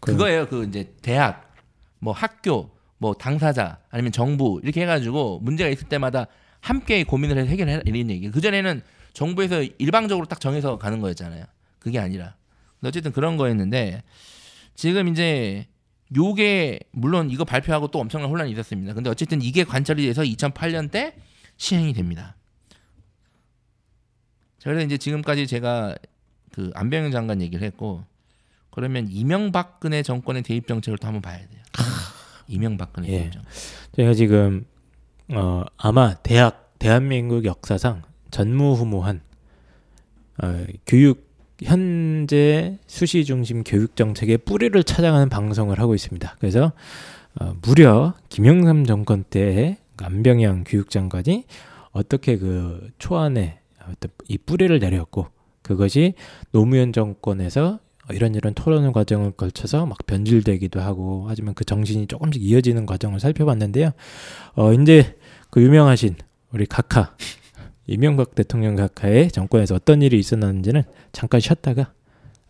[SPEAKER 3] 그-
[SPEAKER 1] 그거예요. 그 이제 대학, 뭐 학교, 뭐 당사자 아니면 정부 이렇게 해가지고 문제가 있을 때마다 함께 고민을 해서 해결해 이런 얘기. 그 전에는 정부에서 일방적으로 딱 정해서 가는 거였잖아요. 그게 아니라. 어쨌든 그런 거였는데 지금 이제 요게 물론 이거 발표하고 또 엄청난 혼란이 있었습니다. 근데 어쨌든 이게 관철이 돼서 2008년 때 시행이 됩니다. 자, 그래서 이제 지금까지 제가 그 안병현 장관 얘기를 했고 그러면 이명박근혜 정권의 대입 정책을 또 한번 봐야 돼요. 이명박근혜
[SPEAKER 3] 예.
[SPEAKER 1] 정책.
[SPEAKER 3] 제가 지금 어, 아마 대학 대한민국 역사상 전무후무한 어, 교육 현재 수시 중심 교육 정책의 뿌리를 찾아가는 방송을 하고 있습니다. 그래서 어, 무려 김영삼 정권 때 안병영 교육장관이 어떻게 그 초안에 어떤 이 뿌리를 내렸고 그것이 노무현 정권에서 이런 이런 토론 과정을 걸쳐서 막 변질되기도 하고 하지만 그 정신이 조금씩 이어지는 과정을 살펴봤는데요. 어 이제 그 유명하신 우리 각하 이명박 대통령 각하의 정권에서 어떤 일이 있었는지는 잠깐 쉬었다가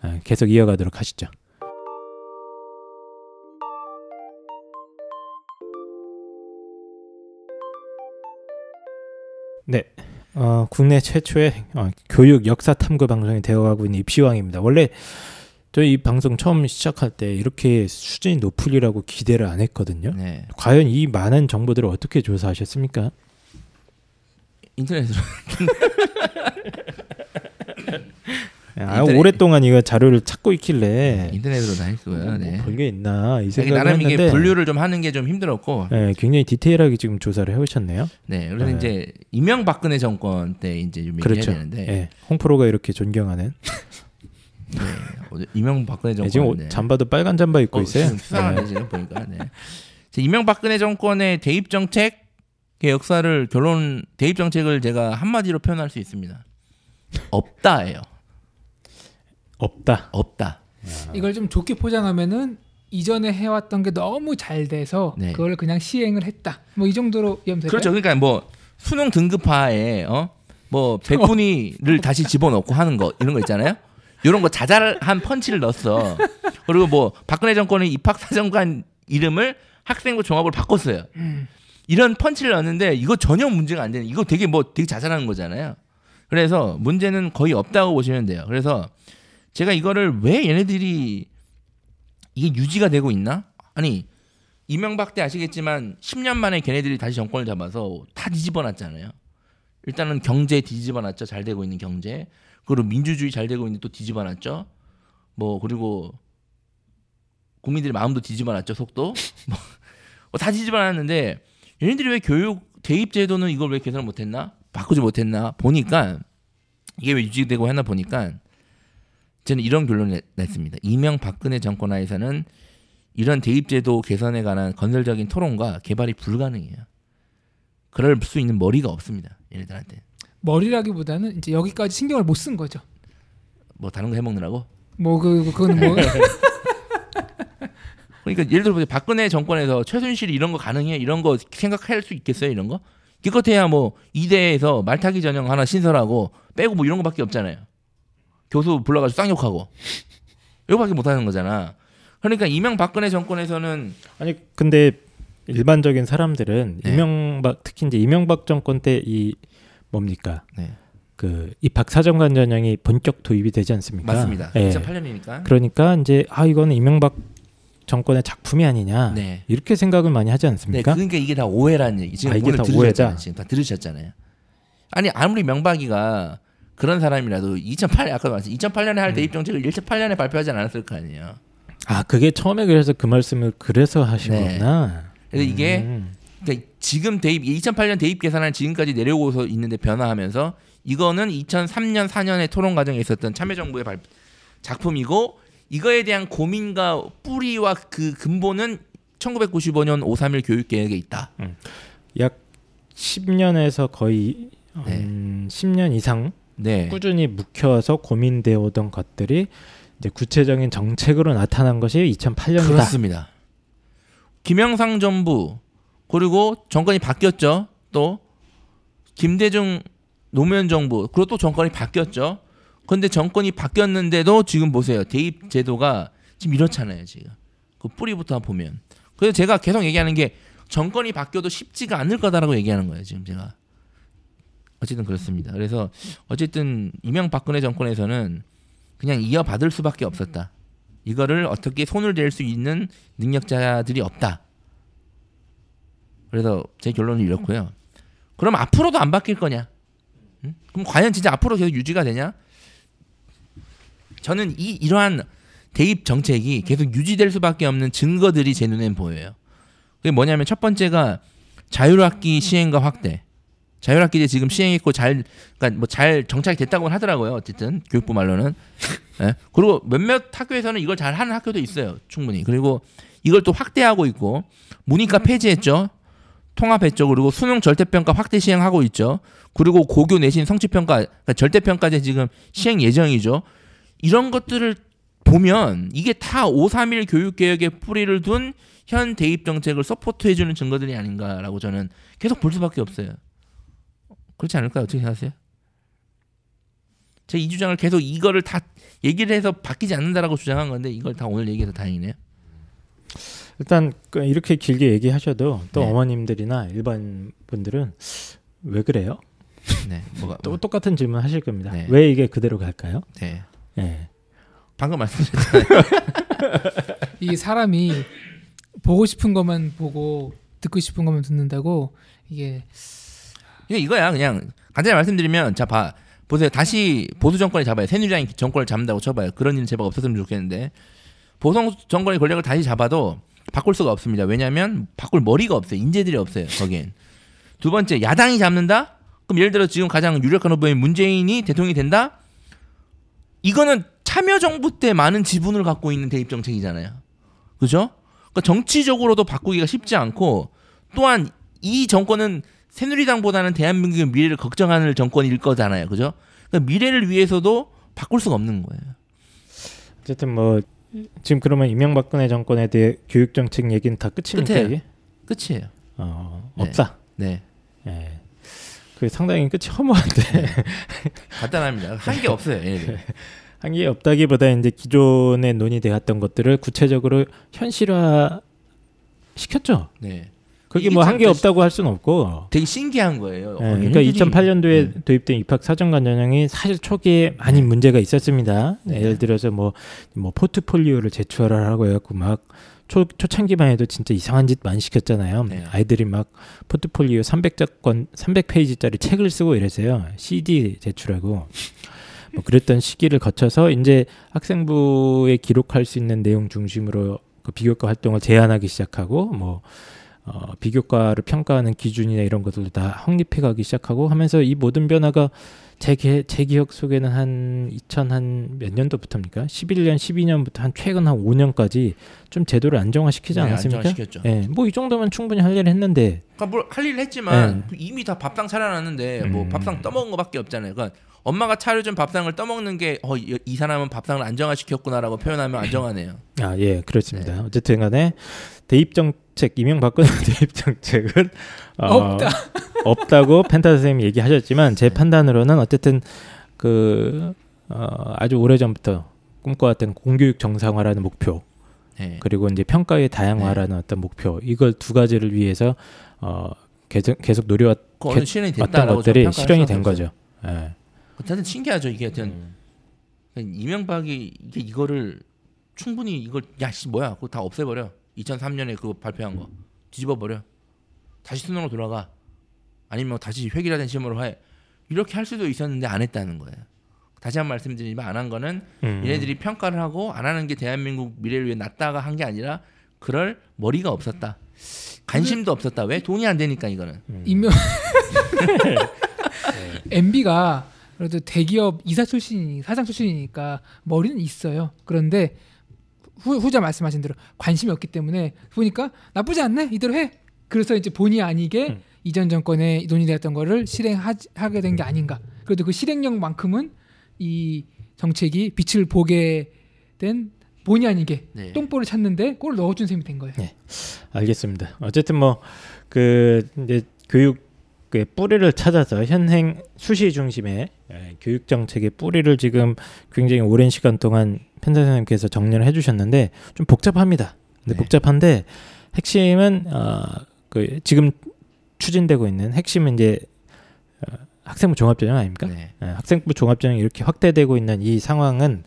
[SPEAKER 3] 아, 계속 이어가도록 하시죠. 네, 어, 국내 최초의 어, 교육 역사 탐구 방송이 되어가고 있는 입시왕입니다. 원래 저희 이 방송 처음 시작할 때 이렇게 수준이 높으리라고 기대를 안 했거든요.
[SPEAKER 1] 네.
[SPEAKER 3] 과연 이 많은 정보들을 어떻게 조사하셨습니까?
[SPEAKER 1] 인터넷으로
[SPEAKER 3] 아,
[SPEAKER 1] 인터넷-
[SPEAKER 3] 오랫동안 이거 자료를 찾고 있길래
[SPEAKER 1] 인터넷으로 다 했고요. 네.
[SPEAKER 3] 뭐 별게 있나 이
[SPEAKER 1] 이게
[SPEAKER 3] 생각을
[SPEAKER 1] 나름 이게
[SPEAKER 3] 했는데
[SPEAKER 1] 분류를 좀 하는 게 좀 힘들었고,
[SPEAKER 3] 네, 굉장히 디테일하게 지금 조사를 해오셨네요.
[SPEAKER 1] 네. 그래서
[SPEAKER 3] 네.
[SPEAKER 1] 이제 이명박근혜 정권 때 이제 좀 얘기해야
[SPEAKER 3] 그렇죠.
[SPEAKER 1] 되는데,
[SPEAKER 3] 네, 홍프로가 이렇게 존경하는
[SPEAKER 1] 네. 어제 이명박근혜
[SPEAKER 3] 네,
[SPEAKER 1] 정권
[SPEAKER 3] 지금 옷- 잠바도 빨간 잠바 입고
[SPEAKER 1] 어,
[SPEAKER 3] 있어요.
[SPEAKER 1] 수상하네 지금 보니까. 네. 자, 이명박근혜 정권의 대입 정책의 역사를 결론 대입 정책을 제가 한마디로 표현할 수 있습니다. 없다예요.
[SPEAKER 3] 없다.
[SPEAKER 1] 없다.
[SPEAKER 2] 이걸 좀 좋게 포장하면은 이전에 해왔던 게 너무 잘 돼서
[SPEAKER 1] 네.
[SPEAKER 2] 그걸 그냥 시행을 했다. 뭐 이 정도로 이해하면 될까요?
[SPEAKER 1] 그렇죠. 그러니까 뭐 수능 등급화에 어 뭐 백분위를 다시 집어넣고 하는 거 이런 거 있잖아요. 이런 거 자잘한 펀치를 넣었어. 그리고 뭐 박근혜 정권의 입학 사정관 이름을 학생부 종합으로 바꿨어요.
[SPEAKER 2] 음.
[SPEAKER 1] 이런 펀치를 넣었는데 이거 전혀 문제가 안 되는. 이거 되게 뭐 되게 자잘한 거잖아요. 그래서 문제는 거의 없다고 보시면 돼요. 그래서 제가 이거를 왜 얘네들이 이게 유지가 되고 있나? 아니 이명박 때 아시겠지만 10년 만에 걔네들이 다시 정권을 잡아서 다 뒤집어놨잖아요. 일단은 경제 뒤집어놨죠. 잘 되고 있는 경제. 그리고 민주주의 잘 되고 있는데 또 뒤집어놨죠. 뭐 그리고 국민들의 마음도 뒤집어놨죠. 속도. 뭐, 다 뒤집어놨는데 얘네들이 왜 교육 대입 제도는 이걸 왜 개선을 못했나? 바꾸지 못했나? 보니까 이게 왜 유지되고 했나 보니까 저는 이런 결론을 냈습니다. 이명 박근혜 정권 하에서는 이런 대입제도 개선에 관한 건설적인 토론과 개발이 불가능해요. 그럴 수 있는 머리가 없습니다. 얘네들한테.
[SPEAKER 2] 머리라기보다는 이제 여기까지 신경을 못 쓴 거죠.
[SPEAKER 1] 뭐 다른 거 해먹느라고.
[SPEAKER 2] 뭐 그 그거는 뭐
[SPEAKER 1] 그러니까 예를 들어 보세요. 박근혜 정권에서 최순실 이런 거 가능해? 이런 거 생각할 수 있겠어요? 이런 거? 기껏해야 뭐 이대에서 말타기 전형 하나 신설하고 빼고 뭐 이런 거밖에 없잖아요. 교수 불러가지고 쌍욕하고 이거밖에 못하는 거잖아. 그러니까 이명박근혜 정권에서는
[SPEAKER 3] 아니 근데 일반적인 사람들은
[SPEAKER 1] 네.
[SPEAKER 3] 이명박 특히 이제 이명박 정권 때 이 뭡니까
[SPEAKER 1] 네.
[SPEAKER 3] 그 입학 사정관 전형이 본격 도입이 되지 않습니까?
[SPEAKER 1] 맞습니다.
[SPEAKER 3] 예.
[SPEAKER 1] 2008년이니까.
[SPEAKER 3] 그러니까 이제 아 이거는 이명박 정권의 작품이 아니냐
[SPEAKER 1] 네.
[SPEAKER 3] 이렇게 생각을 많이 하지
[SPEAKER 1] 네,
[SPEAKER 3] 않습니까?
[SPEAKER 1] 그러니까 이게 다 오해라는 얘기. 지금
[SPEAKER 3] 아, 이게 다
[SPEAKER 1] 들으셨잖아요.
[SPEAKER 3] 오해다?
[SPEAKER 1] 지금 다 들으셨잖아요. 아니 아무리 명박이가 그런 사람이라도 2008년 아까 말씀 2008년에
[SPEAKER 3] 음.
[SPEAKER 1] 할 대입 정책을 2008년에 발표하지 않았을 거 아니에요.
[SPEAKER 3] 아 그게 처음에 그래서 그 말씀을 그래서 하신
[SPEAKER 1] 네.
[SPEAKER 3] 거구나.
[SPEAKER 1] 그래서 이게
[SPEAKER 3] 음.
[SPEAKER 1] 그러니까 지금 대입 2008년 대입 계산을 지금까지 내려오고 있는데 변화하면서 이거는 2003년 4년의 토론 과정에 있었던 참여정부의 발, 작품이고 이거에 대한 고민과 뿌리와 그 근본은 1995년 531 교육계획에 있다.
[SPEAKER 3] 약 10년에서 거의
[SPEAKER 1] 네.
[SPEAKER 3] 음, 10년 이상
[SPEAKER 1] 네.
[SPEAKER 3] 꾸준히 묵혀서 고민되어 오던 것들이 이제 구체적인 정책으로 나타난 것이 2008년이다.
[SPEAKER 1] 그렇습니다. 김영상 정부 그리고 정권이 바뀌었죠. 또 김대중 노무현 정부 그리고 또 정권이 바뀌었죠. 근데 정권이 바뀌었는데도 지금 보세요. 대입 제도가 지금 이렇잖아요. 지금 그 뿌리부터 보면. 그래서 제가 계속 얘기하는 게 정권이 바뀌어도 쉽지가 않을 거다라고 얘기하는 거예요. 지금 제가 어쨌든 그렇습니다. 그래서 어쨌든 이명박근혜 정권에서는 그냥 이어받을 수밖에 없었다. 이거를 어떻게 손을 댈 수 있는 능력자들이 없다. 그래서 제 결론은 이렇고요. 그럼 앞으로도 안 바뀔 거냐? 응? 그럼 과연 진짜 앞으로 계속 유지가 되냐? 저는 이 이러한 대입 정책이 계속 유지될 수밖에 없는 증거들이 제 눈엔 보여요. 그게 뭐냐면 첫 번째가 자율학기 시행과 확대. 자율학기제 지금 시행했고 잘 그러니까 뭐 잘 정착이 됐다고 하더라고요. 어쨌든 교육부 말로는. 예. 그리고 몇몇 학교에서는 이걸 잘 하는 학교도 있어요. 충분히. 그리고 이걸 또 확대하고 있고 문이과 폐지했죠. 통합했죠. 그리고 수능 절대평가 확대 시행하고 있죠. 그리고 고교 내신 성취평가 그러니까 절대평가제 지금 시행 예정이죠. 이런 것들을 보면 이게 다 531 교육개혁의 뿌리를 둔 현 대입 정책을 서포트해주는 증거들이 아닌가라고 저는 계속 볼 수밖에 없어요. 그렇지 않을까요? 어떻게 생각하세요? 제 이 주장을 계속 이거를 다 얘기를 해서 바뀌지 않는다라고 주장한 건데 이걸 다 오늘 얘기해서 다행이네요.
[SPEAKER 3] 일단 그 이렇게 길게 얘기하셔도 또
[SPEAKER 1] 네.
[SPEAKER 3] 어머님들이나 일반 분들은 왜 그래요?
[SPEAKER 1] 네, 뭐가
[SPEAKER 3] 또 똑같은 질문 하실 겁니다.
[SPEAKER 1] 네.
[SPEAKER 3] 왜 이게 그대로 갈까요?
[SPEAKER 1] 네.
[SPEAKER 3] 예.
[SPEAKER 1] 방금 말씀드렸잖아요.
[SPEAKER 2] 이 사람이 보고 싶은 것만 보고 듣고 싶은 것만 듣는다고 이게
[SPEAKER 1] 그냥 이거야. 그냥 간단히 말씀드리면 자 봐. 보세요. 다시 보수 정권이 잡아요. 새누리당이 정권을 잡는다고 쳐봐요. 그런 일은 제발 없었으면 좋겠는데. 보성 정권의 권력을 다시 잡아도 바꿀 수가 없습니다. 왜냐하면 바꿀 머리가 없어요. 인재들이 없어요 거기엔. 두 번째 야당이 잡는다? 그럼 예를 들어 지금 가장 유력한 후보인 문재인이 대통령이 된다? 이거는 참여 정부 때 많은 지분을 갖고 있는 대입 정책이잖아요. 그죠? 그러니까 정치적으로도 바꾸기가 쉽지 않고 또한 이 정권은 새누리당보다는 대한민국의 미래를 걱정하는 정권일 거잖아요. 그죠? 그러니까 미래를 위해서도 바꿀 수가 없는 거예요.
[SPEAKER 3] 어쨌든 뭐 지금 그러면 이명박근혜 정권에 대해 교육 정책 얘기는 다 끝입니까
[SPEAKER 1] 끝이에요.
[SPEAKER 3] 이게?
[SPEAKER 1] 끝이에요.
[SPEAKER 3] 어,
[SPEAKER 1] 네.
[SPEAKER 3] 없다.
[SPEAKER 1] 네.
[SPEAKER 3] 예. 그 상당히 끝이 허무한데
[SPEAKER 1] 간단합니다. 한 게 없어요.
[SPEAKER 3] 한 게 없다기보다 이제 기존에 논의되었던 것들을 구체적으로 현실화 시켰죠.
[SPEAKER 1] 네.
[SPEAKER 3] 그게
[SPEAKER 1] 뭐한참게또
[SPEAKER 3] 없다고 할 수는 없고.
[SPEAKER 1] 되게 신기한 거예요.
[SPEAKER 3] 예,
[SPEAKER 1] 어,
[SPEAKER 3] 그러니까
[SPEAKER 1] 얘네들이-
[SPEAKER 3] 2008년도에
[SPEAKER 1] 네.
[SPEAKER 3] 도입된 입학 사정관 전형이 사실 초기에 많이 문제가 있었습니다.
[SPEAKER 1] 네.
[SPEAKER 3] 예를 들어서 뭐, 뭐 포트폴리오를 제출하라고 해갖고 막 초, 초창기만 해도 진짜 이상한 짓 많이 시켰잖아요.
[SPEAKER 1] 네.
[SPEAKER 3] 아이들이 막 포트폴리오 300자권, 300페이지짜리 책을 쓰고 이랬어요. CD 제출하고. 뭐 그랬던 시기를 거쳐서 이제 학생부에 기록할 수 있는 내용 중심으로 그 비교과 활동을 제한하기 시작하고 뭐 어, 비교과를 평가하는 기준이나 이런 것들도 다 확립해 가기 시작하고 하면서 이 모든 변화가 제, 기, 제 기억 속에는 한 2000 한 몇 년도부터입니까? 11년, 12년부터 한 최근 한 5년까지 좀 제도를 안정화시키지
[SPEAKER 1] 네,
[SPEAKER 3] 않았습니까?
[SPEAKER 1] 안정화시켰죠.
[SPEAKER 3] 예, 뭐이 정도면 충분히 할 일을 했는데
[SPEAKER 1] 그러니까 뭘 할 일을 했지만
[SPEAKER 3] 네.
[SPEAKER 1] 이미 다 밥상 차려놨는데 뭐
[SPEAKER 3] 음.
[SPEAKER 1] 밥상 떠먹은 거밖에 없잖아요. 그러니까 엄마가 차려준 밥상을 떠먹는 게 어 이 사람은 밥상을 안정화시켰구나라고 표현하면 안정화네요.
[SPEAKER 3] 아, 예, 그렇습니다. 어쨌든 간에 대입 정책 이명박근혜 대입 정책은 어,
[SPEAKER 2] 없다.
[SPEAKER 3] 없다고 펜타 선생님이 얘기하셨지만 제 판단으로는 어쨌든 그 어, 아주 오래 전부터 꿈꿔왔던 공교육 정상화라는 목표
[SPEAKER 1] 네.
[SPEAKER 3] 그리고 이제 평가의 다양화라는 어떤 목표 이걸 두 가지를 위해서 어, 계속 계속 노려왔
[SPEAKER 1] 그
[SPEAKER 3] 어떤 것들이 실현이 된. 거죠. 예.
[SPEAKER 1] 하여튼 신기하죠 이게 하여튼
[SPEAKER 3] 음.
[SPEAKER 1] 이명박이 이게 이거를 충분히 이걸 야씨 뭐야 그거 다 없애버려 2003년에 그거 발표한 거. 뒤집어 버려. 다시 수능으로 돌아가. 아니면 뭐 다시 획일화된 시험으로 해. 이렇게 할 수도 있었는데 안 했다는 거예요. 다시 한 번 말씀드리지만 안 한 거는
[SPEAKER 3] 음.
[SPEAKER 1] 얘네들이 평가를 하고 안 하는 게 대한민국 미래를 위해 낫다가 한 게 아니라 그럴 머리가 없었다. 관심도 없었다. 왜? 돈이 안 되니까 이거는.
[SPEAKER 3] 음.
[SPEAKER 2] 이명 MB가 그래도 대기업 이사 출신이 사장 출신이니까 머리는 있어요. 그런데 후, 후자 말씀하신 대로 관심이 없기 때문에 보니까 나쁘지 않네 이대로 해. 그래서 이제 본의 아니게
[SPEAKER 3] 음.
[SPEAKER 2] 이전 정권에 논의되었던 거를 실행하게 된 게 아닌가. 그래도 그 실행력만큼은 이 정책이 빛을 보게 된 본의 아니게
[SPEAKER 1] 네.
[SPEAKER 2] 똥볼을 찾는데 골을 넣어준 셈이 된 거예요.
[SPEAKER 3] 알겠습니다. 어쨌든 뭐 그 이제 교육 의 뿌리를 찾아서 현행 수시 중심의 예, 교육 정책의 뿌리를 지금 굉장히 오랜 시간 동안 펜사 선생님께서 정리를 해주셨는데 좀 복잡합니다. 근데
[SPEAKER 1] 네.
[SPEAKER 3] 복잡한데 핵심은 어, 그 지금 추진되고 있는 핵심은 이제 어, 학생부 종합전형 아닙니까?
[SPEAKER 1] 네.
[SPEAKER 3] 예, 학생부 종합전형이 이렇게 확대되고 있는 이 상황은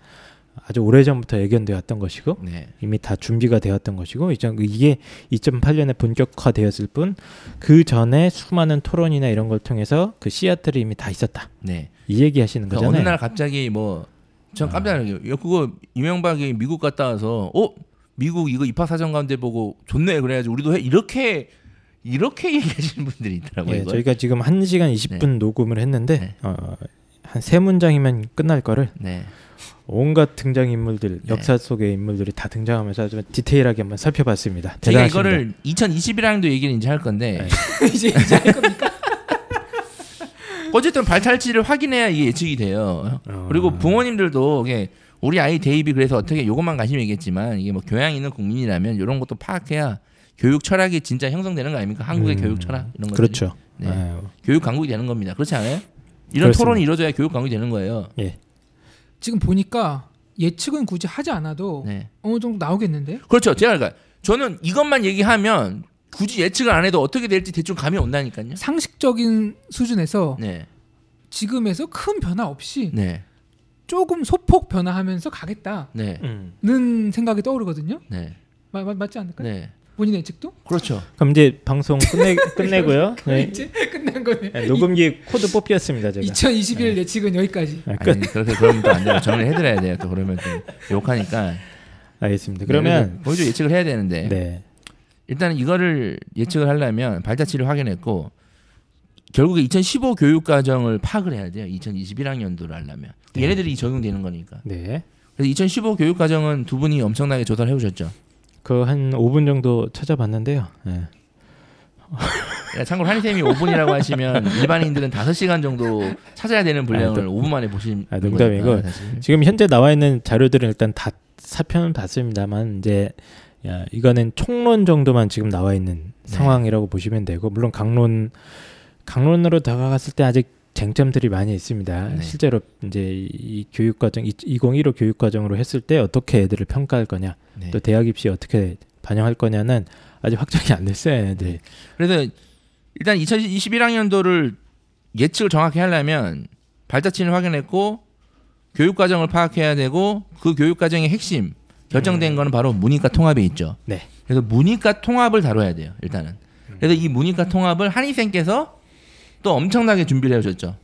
[SPEAKER 3] 아주 오래전부터 예견되었던 것이고
[SPEAKER 1] 네.
[SPEAKER 3] 이미 다 준비가 되었던 것이고 이제 이게 2008년에 본격화되었을 뿐 그 전에 수많은 토론이나 이런 걸 통해서 그 씨앗들이 이미 다 있었다.
[SPEAKER 1] 네.
[SPEAKER 3] 이 얘기 하시는
[SPEAKER 1] 그러니까
[SPEAKER 3] 거잖아요.
[SPEAKER 1] 어느 날 갑자기 뭐전
[SPEAKER 3] 아.
[SPEAKER 1] 깜짝 놀랐어요. 야, 그거 이명박이 미국 갔다 와서 어 미국 이거 입학 사정 가운데 보고 좋네 그래가지고 우리도 해 이렇게 이렇게 얘기하시는 분들이 있더라고요.
[SPEAKER 3] 예,
[SPEAKER 1] 이걸.
[SPEAKER 3] 저희가 지금 1 시간 20분 녹음을 했는데
[SPEAKER 1] 네.
[SPEAKER 3] 어, 한 세 문장이면 끝날 거를
[SPEAKER 1] 네.
[SPEAKER 3] 온갖 등장 인물들,
[SPEAKER 1] 네.
[SPEAKER 3] 역사 속의 인물들이 다 등장하면서 아주 디테일하게 한번 살펴봤습니다.
[SPEAKER 1] 제가
[SPEAKER 3] 대단하십니다.
[SPEAKER 1] 이거를 2021학년도 얘기를 이제 할 건데
[SPEAKER 3] 네.
[SPEAKER 2] 이제 이제 할 겁니까?
[SPEAKER 1] 어쨌든 발탈치를 확인해야 이게 예측이 돼요.
[SPEAKER 3] 어.
[SPEAKER 1] 그리고 부모님들도 이게 우리 아이 대입이 그래서 어떻게 요것만 관심이 있겠지만 이게 뭐 교양 있는 국민이라면 이런 것도 파악해야 교육 철학이 진짜 형성되는 거 아닙니까? 한국의
[SPEAKER 3] 음,
[SPEAKER 1] 교육 철학 이런 것들이.
[SPEAKER 3] 그렇죠.
[SPEAKER 1] 네. 교육 강국이 되는 겁니다. 그렇지 않아요? 이런
[SPEAKER 3] 그렇습니다.
[SPEAKER 1] 토론이 이루어져야 교육 강국이 되는 거예요.
[SPEAKER 3] 예.
[SPEAKER 2] 지금 보니까 예측은 굳이 하지 않아도
[SPEAKER 1] 네.
[SPEAKER 2] 어느 정도 나오겠는데?
[SPEAKER 1] 그렇죠. 제가 그러니까 저는 이것만 얘기하면 굳이 예측을 안 해도 어떻게 될지 대충 감이 온다니까요.
[SPEAKER 2] 상식적인 수준에서
[SPEAKER 1] 네.
[SPEAKER 2] 지금에서 큰 변화 없이
[SPEAKER 1] 네.
[SPEAKER 2] 조금 소폭 변화하면서 가겠다는
[SPEAKER 1] 네.
[SPEAKER 3] 음.
[SPEAKER 2] 생각이 떠오르거든요.
[SPEAKER 1] 네.
[SPEAKER 2] 마, 마- 맞지 않을까요?
[SPEAKER 1] 네.
[SPEAKER 2] 본인 예측도?
[SPEAKER 1] 그렇죠.
[SPEAKER 3] 그럼 이제 방송 끝내 끝내고요. 네.
[SPEAKER 2] 이제 끝난 거네.
[SPEAKER 3] 네, 녹음기 코드 뽑혔습니다. 제가.
[SPEAKER 2] 2021 예측은 여기까지.
[SPEAKER 3] 아, 끝.
[SPEAKER 1] 아니, 그렇게 그러면 또 안 돼요. 정리를 해드려야 돼요. 또 그러면 또 욕하니까.
[SPEAKER 3] 알겠습니다. 그러면
[SPEAKER 1] 보여줘 예측을 해야 되는데
[SPEAKER 3] 네.
[SPEAKER 1] 일단 이거를 예측을 하려면 발자취를 확인했고 결국에 2015 교육 과정을 파악을 해야 돼요. 2021학년도를 하려면
[SPEAKER 3] 네.
[SPEAKER 1] 얘네들이 적용되는 거니까.
[SPEAKER 3] 네.
[SPEAKER 1] 그래서 2015 교육 과정은 두 분이 엄청나게 조사를 해오셨죠.
[SPEAKER 3] 그 한 5분 정도 찾아봤는데요. 네.
[SPEAKER 1] 야, 참고로 한이쌤이 5분이라고 하시면 일반인들은 5시간 정도 찾아야 되는 분량을
[SPEAKER 3] 아,
[SPEAKER 1] 5분 만에 보신
[SPEAKER 3] 아, 농담이고. 지금 현재 나와 있는 자료들은 일단 다 사편은 봤습니다만 이제 야, 이거는 총론 정도만 지금 나와 있는
[SPEAKER 1] 네.
[SPEAKER 3] 상황이라고 보시면 되고 물론 강론 강론으로 다가갔을 때 아직 쟁점들이 많이 있습니다.
[SPEAKER 1] 네.
[SPEAKER 3] 실제로 이제 이 교육 과정 2015 교육 과정으로 했을 때 어떻게 애들을 평가할 거냐,
[SPEAKER 1] 네.
[SPEAKER 3] 또 대학 입시 어떻게 반영할 거냐는 아직 확정이 안 됐어요, 애들.
[SPEAKER 1] 그래서 일단 2021학년도를 예측을 정확히 하려면 발자취를 확인했고 교육 과정을 파악해야 되고 그 교육 과정의 핵심 결정된 거는 바로 문이과 통합에 있죠.
[SPEAKER 3] 네.
[SPEAKER 1] 그래서 문이과 통합을 다뤄야 돼요. 일단은. 그래서 이 문이과 통합을 한희생께서 또 엄청나게 준비를 해오셨죠.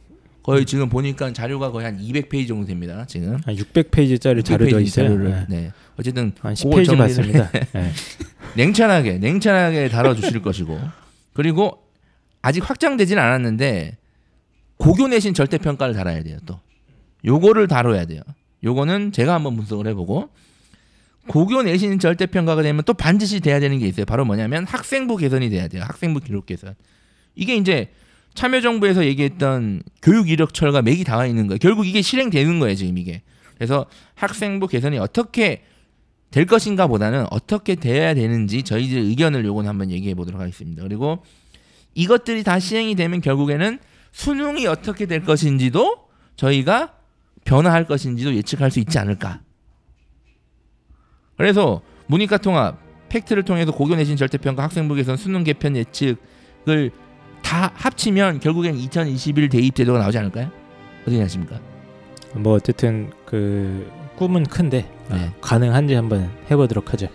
[SPEAKER 1] 거의 지금 보니까 자료가 거의 한 200페이지 정도 됩니다. 지금
[SPEAKER 3] 한 600페이지짜리 자료도
[SPEAKER 1] 600페이지
[SPEAKER 3] 있어요.
[SPEAKER 1] 자료를.
[SPEAKER 3] 네.
[SPEAKER 1] 네. 어쨌든
[SPEAKER 3] 한
[SPEAKER 1] 그걸
[SPEAKER 3] 10페이지
[SPEAKER 1] 정리를
[SPEAKER 3] 맞습니다. 네.
[SPEAKER 1] 냉철하게 냉철하게 다뤄주실 것이고 그리고 아직 확정되진 않았는데 고교 내신 절대 평가를 달아야 돼요 또 요거를 다뤄야 돼요 요거는 제가 한번 분석을 해보고 고교 내신 절대 평가가 되면 또 반드시 돼야 되는 게 있어요 바로 뭐냐면 학생부 개선이 돼야 돼요 학생부 기록 개선 이게 이제 참여정부에서 얘기했던 교육 이력 철과 맥이 닿아 있는 거예요. 결국 이게 실행되는 거예요, 지금 이게. 그래서 학생부 개선이 어떻게 될 것인가 보다는 어떻게 돼야 되는지 저희들 의견을 요건 한번 얘기해 보도록 하겠습니다. 그리고 이것들이 다 시행이 되면 결국에는 수능이 어떻게 될 것인지도 저희가 변화할 것인지도 예측할 수 있지 않을까. 그래서 문이과 통합 팩트를 통해서 고교 내신 절대평가 학생부 개선 수능 개편 예측을 다 합치면 결국엔 2021 대입 제도가 나오지 않을까요? 어떻게 하십니까?
[SPEAKER 3] 뭐 어쨌든 그 꿈은 큰데
[SPEAKER 1] 네.
[SPEAKER 3] 가능한지 한번 해보도록 하죠.